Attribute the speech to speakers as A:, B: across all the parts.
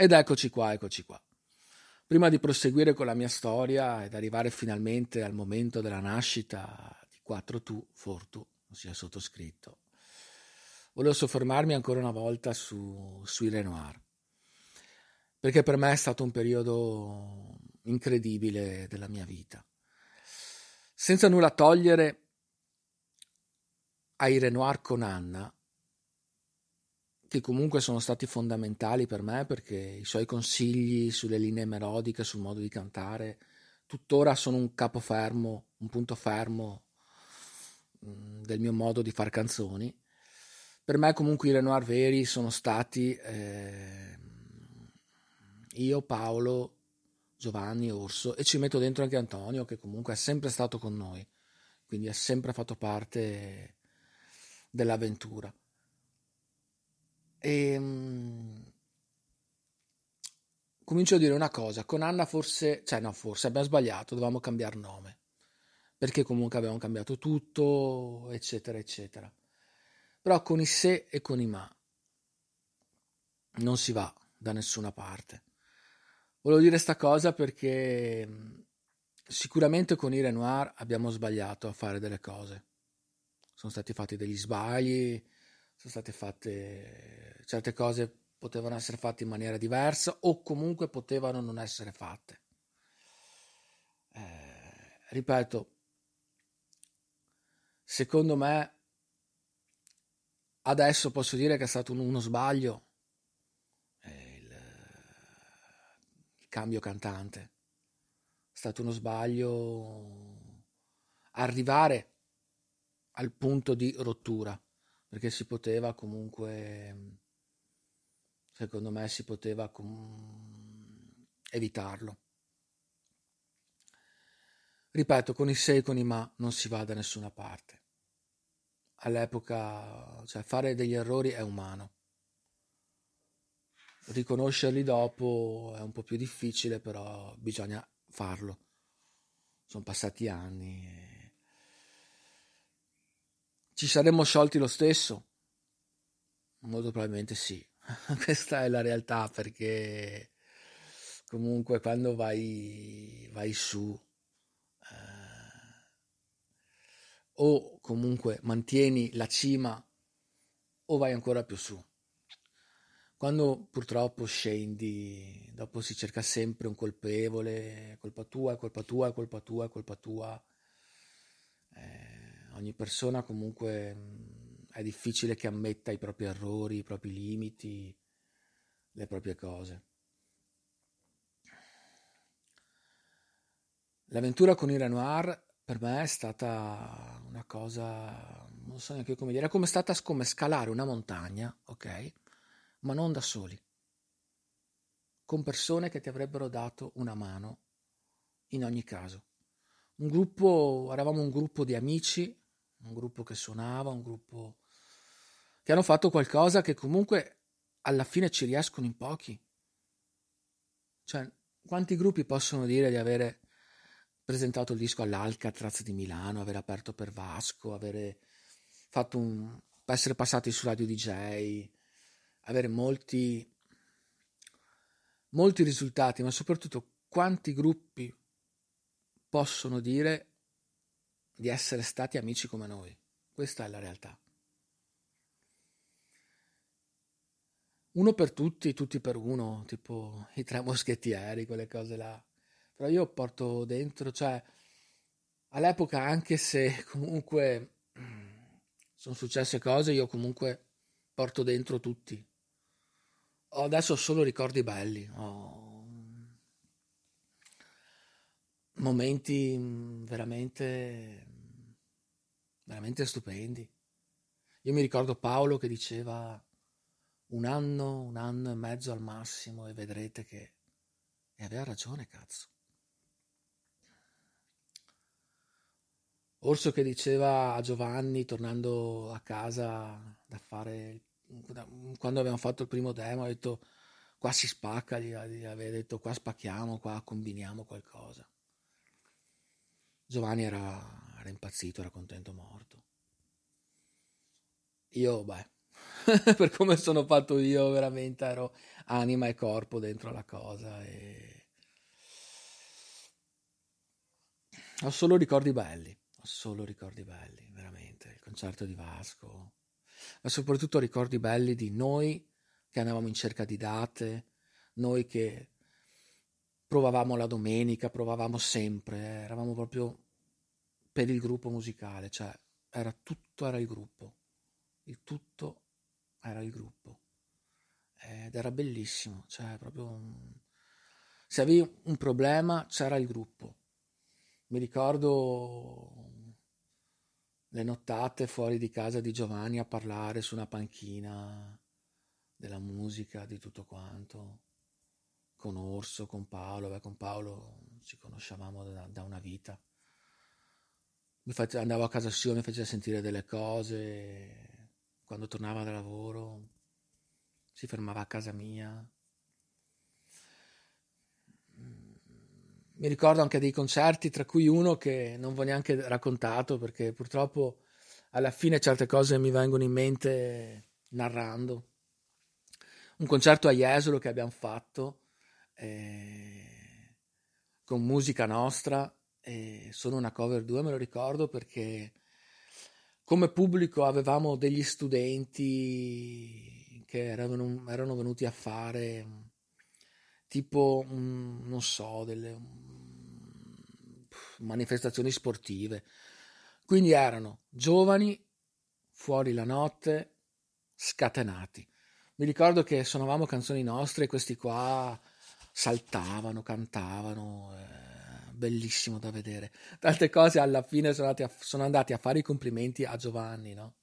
A: Ed eccoci qua, eccoci qua. Prima di proseguire con la mia storia ed arrivare finalmente al momento della nascita di 4Tu Fortu, ossia sottoscritto, volevo soffermarmi ancora una volta su, sui Renoir, perché per me è stato un periodo incredibile della mia vita. Senza nulla togliere ai Renoir con Anna, che comunque sono stati fondamentali per me perché i suoi consigli sulle linee melodiche, sul modo di cantare, tuttora sono un capo fermo, un punto fermo mm, del mio modo di fare canzoni. Per me comunque i Renoir veri sono stati eh, io, Paolo, Giovanni, Orso e ci metto dentro anche Antonio che comunque è sempre stato con noi, quindi ha sempre fatto parte dell'avventura. E, um, comincio a dire una cosa, con Anna forse, cioè no, forse abbiamo sbagliato, dovevamo cambiare nome, perché comunque avevamo cambiato tutto, eccetera, eccetera. Però con i se e con i ma non si va da nessuna parte. Volevo dire questa cosa perché sicuramente con i Renoir abbiamo sbagliato a fare delle cose. Sono stati fatti degli sbagli, sono state fatte certe cose potevano essere fatte in maniera diversa o comunque potevano non essere fatte. Eh, ripeto, secondo me adesso posso dire che è stato uno sbaglio eh, il, il cambio cantante. È stato uno sbaglio arrivare al punto di rottura perché si poteva comunque, secondo me, si poteva com- evitarlo. Ripeto, con i se e con i ma non si va da nessuna parte. All'epoca, cioè, fare degli errori è umano. Riconoscerli dopo è un po' più difficile, però bisogna farlo. Sono passati anni. E ci saremmo sciolti lo stesso? Molto probabilmente sì. Questa è la realtà perché comunque quando vai, vai su eh, o comunque mantieni la cima o vai ancora più su. Quando purtroppo scendi, dopo si cerca sempre un colpevole, colpa tua, colpa tua, colpa tua, colpa tua. Eh, ogni persona comunque mm, è difficile che ammetta i propri errori, i propri limiti, le proprie cose. L'avventura con i Renoir per me è stata una cosa, non so neanche come dire, è come stata come scalare una montagna, ok? Ma non da soli, con persone che ti avrebbero dato una mano in ogni caso. Un gruppo, eravamo un gruppo di amici un gruppo che suonava, un gruppo che hanno fatto qualcosa che comunque alla fine ci riescono in pochi. Cioè, quanti gruppi possono dire di avere presentato il disco all'Alcatraz di Milano, aver aperto per Vasco, avere fatto un essere passati su Radio DJ, avere molti molti risultati, ma soprattutto quanti gruppi possono dire di essere stati amici come noi. Questa è la realtà. Uno per tutti, tutti per uno, tipo i tre moschettieri, quelle cose là. Però io porto dentro, cioè, all'epoca, anche se comunque sono successe cose, io comunque porto dentro tutti. Ho adesso solo ricordi belli, ho momenti veramente veramente stupendi. Io mi ricordo Paolo che diceva un anno, un anno e mezzo al massimo e vedrete che... E aveva ragione, cazzo. Orso che diceva a Giovanni, tornando a casa da fare, quando abbiamo fatto il primo demo, ha detto qua si spacca, gli aveva detto qua spacchiamo, qua combiniamo qualcosa. Giovanni era, era impazzito, era contento morto. Io, beh, per come sono fatto io, veramente ero anima e corpo dentro la cosa e ho solo ricordi belli, ho solo ricordi belli, veramente. Il concerto di Vasco, ma soprattutto ricordi belli di noi che andavamo in cerca di date, noi che provavamo la domenica, provavamo sempre, eh, eravamo proprio per il gruppo musicale, cioè era tutto era il gruppo, il tutto era il gruppo ed era bellissimo, cioè proprio un... se avevi un problema c'era il gruppo. Mi ricordo le nottate fuori di casa di Giovanni a parlare su una panchina della musica, di tutto quanto, con Orso, con Paolo, beh, con Paolo ci conoscevamo da, da una vita. Face, andavo a casa sua, mi faceva sentire delle cose, quando tornava da lavoro si fermava a casa mia. Mi ricordo anche dei concerti, tra cui uno che non vi ho neanche raccontato perché purtroppo alla fine certe cose mi vengono in mente narrando. Un concerto a Jesolo che abbiamo fatto eh, con musica nostra e sono una cover 2, me lo ricordo perché come pubblico avevamo degli studenti che erano, erano venuti a fare tipo, non so, delle manifestazioni sportive. Quindi erano giovani, fuori la notte, scatenati. Mi ricordo che suonavamo canzoni nostre questi qua saltavano, cantavano. Eh bellissimo da vedere. Tante cose alla fine sono andati a, sono andati a fare i complimenti a Giovanni, no?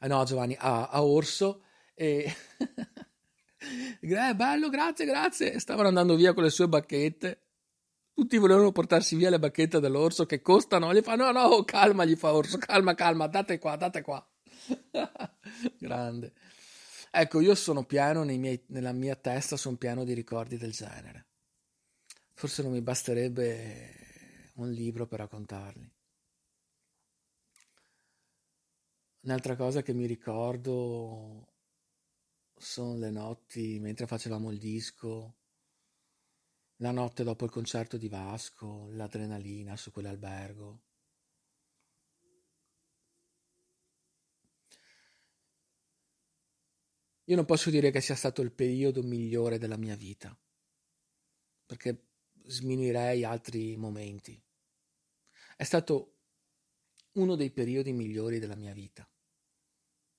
A: Ah, no, Giovanni, a, a Orso e... eh, bello, grazie, grazie. Stavano andando via con le sue bacchette. Tutti volevano portarsi via le bacchette dell'orso che costano. Gli fa: No, no, calma, gli fa Orso, calma, calma, date qua, date qua. Grande. Ecco, io sono pieno, miei, nella mia testa sono pieno di ricordi del genere. Forse non mi basterebbe un libro per raccontarli. Un'altra cosa che mi ricordo sono le notti mentre facevamo il disco, la notte dopo il concerto di Vasco, l'adrenalina su quell'albergo. Io non posso dire che sia stato il periodo migliore della mia vita, perché sminuirei altri momenti. È stato uno dei periodi migliori della mia vita.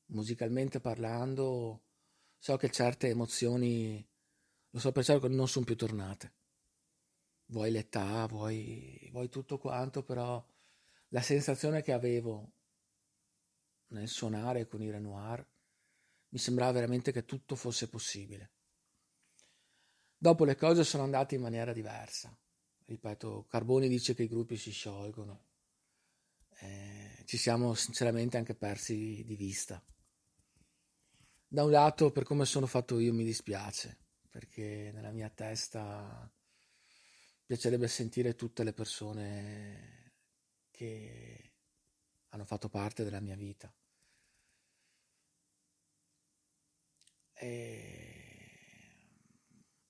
A: Musicalmente parlando, so che certe emozioni, lo so per certo, non sono più tornate. Vuoi l'età, vuoi, vuoi tutto quanto, però la sensazione che avevo nel suonare con i Renoir mi sembrava veramente che tutto fosse possibile. Dopo le cose sono andate in maniera diversa. Ripeto, Carboni dice che i gruppi si sciolgono. Eh, ci siamo sinceramente anche persi di vista. Da un lato, per come sono fatto io, mi dispiace, perché nella mia testa piacerebbe sentire tutte le persone che hanno fatto parte della mia vita. E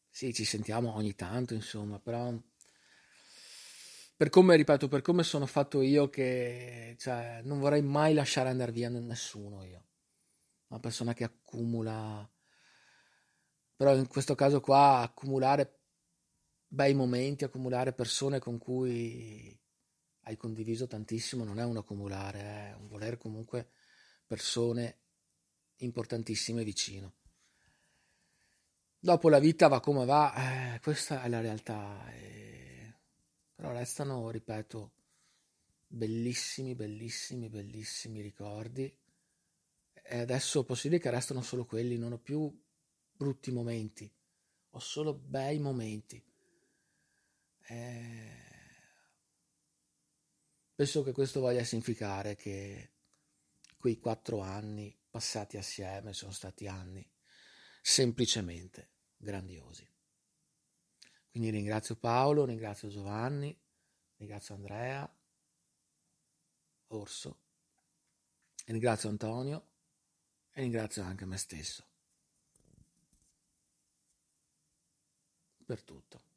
A: sì, ci sentiamo ogni tanto, insomma, però per come, ripeto, per come sono fatto io che cioè, non vorrei mai lasciare andare via nessuno io. Una persona che accumula però in questo caso qua accumulare bei momenti, accumulare persone con cui hai condiviso tantissimo non è un accumulare, è un voler comunque persone importantissime vicino. Dopo la vita va come va, eh, questa è la realtà. Eh, però restano, ripeto, bellissimi, bellissimi, bellissimi ricordi. E adesso posso dire che restano solo quelli, non ho più brutti momenti, ho solo bei momenti. Eh, penso che questo voglia significare che quei quattro anni passati assieme sono stati anni semplicemente grandiosi. Quindi ringrazio Paolo, ringrazio Giovanni, ringrazio Andrea, Orso, ringrazio Antonio e ringrazio anche me stesso per tutto.